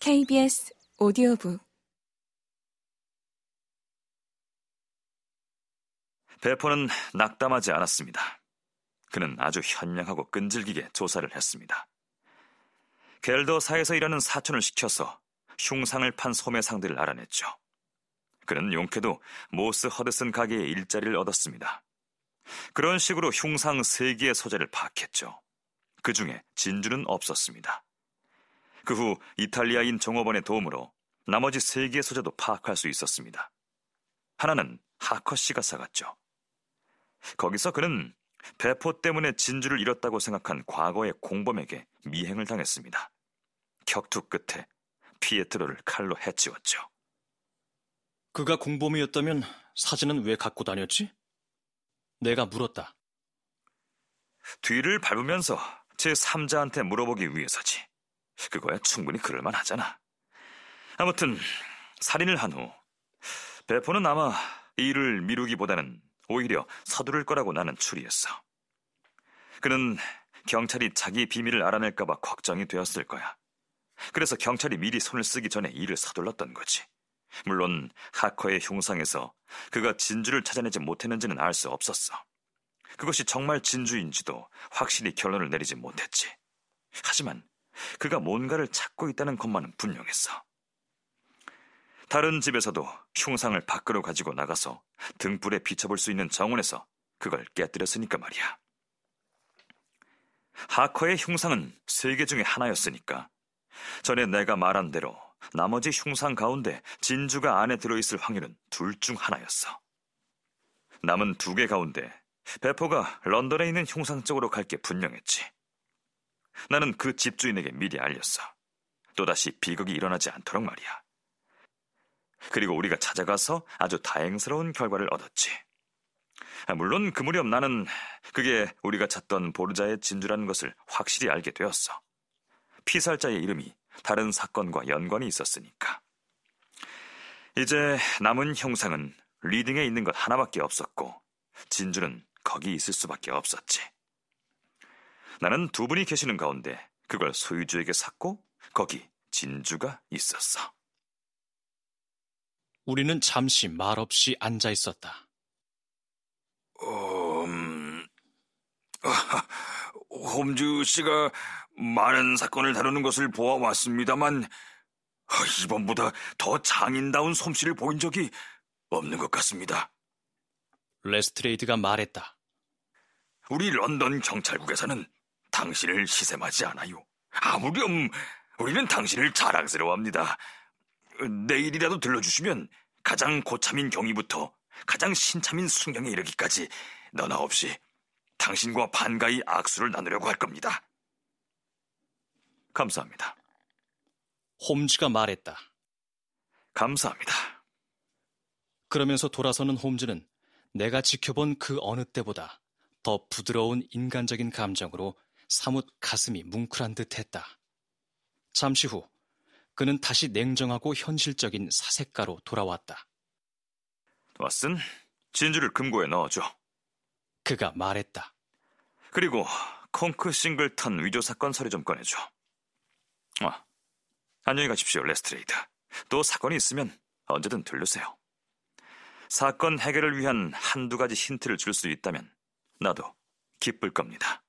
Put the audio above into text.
KBS 오디오북 배포는 낙담하지 않았습니다. 그는 아주 현명하고 끈질기게 조사를 했습니다. 겔더사에서 일하는 사촌을 시켜서 흉상을 판 소매상들을 알아냈죠. 그는 용케도 모스 허드슨 가게의 일자리를 얻었습니다. 그런 식으로 흉상 3개의 소재를 파악했죠. 그 중에 진주는 없었습니다. 그 후 이탈리아인 종업원의 도움으로 나머지 3개의 소재도 파악할 수 있었습니다. 하나는 하커 씨가 사갔죠. 거기서 그는 배포 때문에 진주를 잃었다고 생각한 과거의 공범에게 미행을 당했습니다. 격투 끝에 피에트로를 칼로 해치웠죠. 그가 공범이었다면 사진은 왜 갖고 다녔지? 내가 물었다. 뒤를 밟으면서 제 3자한테 물어보기 위해서지. 그거야 충분히 그럴만 하잖아. 아무튼 살인을 한 후 배포는 아마 일을 미루기보다는 오히려 서두를 거라고 나는 추리했어. 그는 경찰이 자기 비밀을 알아낼까봐 걱정이 되었을 거야. 그래서 경찰이 미리 손을 쓰기 전에 일을 서둘렀던 거지. 물론 하커의 흉상에서 그가 진주를 찾아내지 못했는지는 알 수 없었어. 그것이 정말 진주인지도 확실히 결론을 내리지 못했지. 하지만 그가 뭔가를 찾고 있다는 것만은 분명했어. 다른 집에서도 흉상을 밖으로 가지고 나가서 등불에 비춰볼 수 있는 정원에서 그걸 깨뜨렸으니까 말이야. 하커의 흉상은 세 개 중에 하나였으니까 전에 내가 말한 대로 나머지 흉상 가운데 진주가 안에 들어있을 확률은 둘 중 하나였어. 남은 두 개 가운데 배포가 런던에 있는 흉상 쪽으로 갈 게 분명했지. 나는 그 집주인에게 미리 알렸어. 또다시 비극이 일어나지 않도록 말이야. 그리고 우리가 찾아가서 아주 다행스러운 결과를 얻었지. 아, 물론 그 무렵 나는 그게 우리가 찾던 보르자의 진주라는 것을 확실히 알게 되었어. 피살자의 이름이 다른 사건과 연관이 있었으니까. 이제 남은 형상은 리딩에 있는 것 하나밖에 없었고 진주는 거기 있을 수밖에 없었지. 나는 두 분이 계시는 가운데 그걸 소유주에게 샀고 거기 진주가 있었어. 우리는 잠시 말없이 앉아 있었다. 음, 홈즈 씨가 많은 사건을 다루는 것을 보아왔습니다만 이번보다 더 장인다운 솜씨를 보인 적이 없는 것 같습니다. 레스트레이드가 말했다. 우리 런던 경찰국에서는 당신을 시샘하지 않아요. 아무렴 우리는 당신을 자랑스러워합니다. 내일이라도 들러주시면 가장 고참인 경위부터 가장 신참인 순경에 이르기까지 너나 없이 당신과 반가이 악수를 나누려고 할 겁니다. 감사합니다. 홈즈가 말했다. 감사합니다. 그러면서 돌아서는 홈즈는 내가 지켜본 그 어느 때보다 더 부드러운 인간적인 감정으로 사뭇 가슴이 뭉클한 듯 했다. 잠시 후 그는 다시 냉정하고 현실적인 사색가로 돌아왔다. 왓슨, 진주를 금고에 넣어줘. 그가 말했다. 그리고 콩크 싱글턴 위조 사건 서류 좀 꺼내줘. 아, 안녕히 가십시오, 레스트레이드. 또 사건이 있으면 언제든 들르세요. 사건 해결을 위한 한두 가지 힌트를 줄 수 있다면 나도 기쁠 겁니다.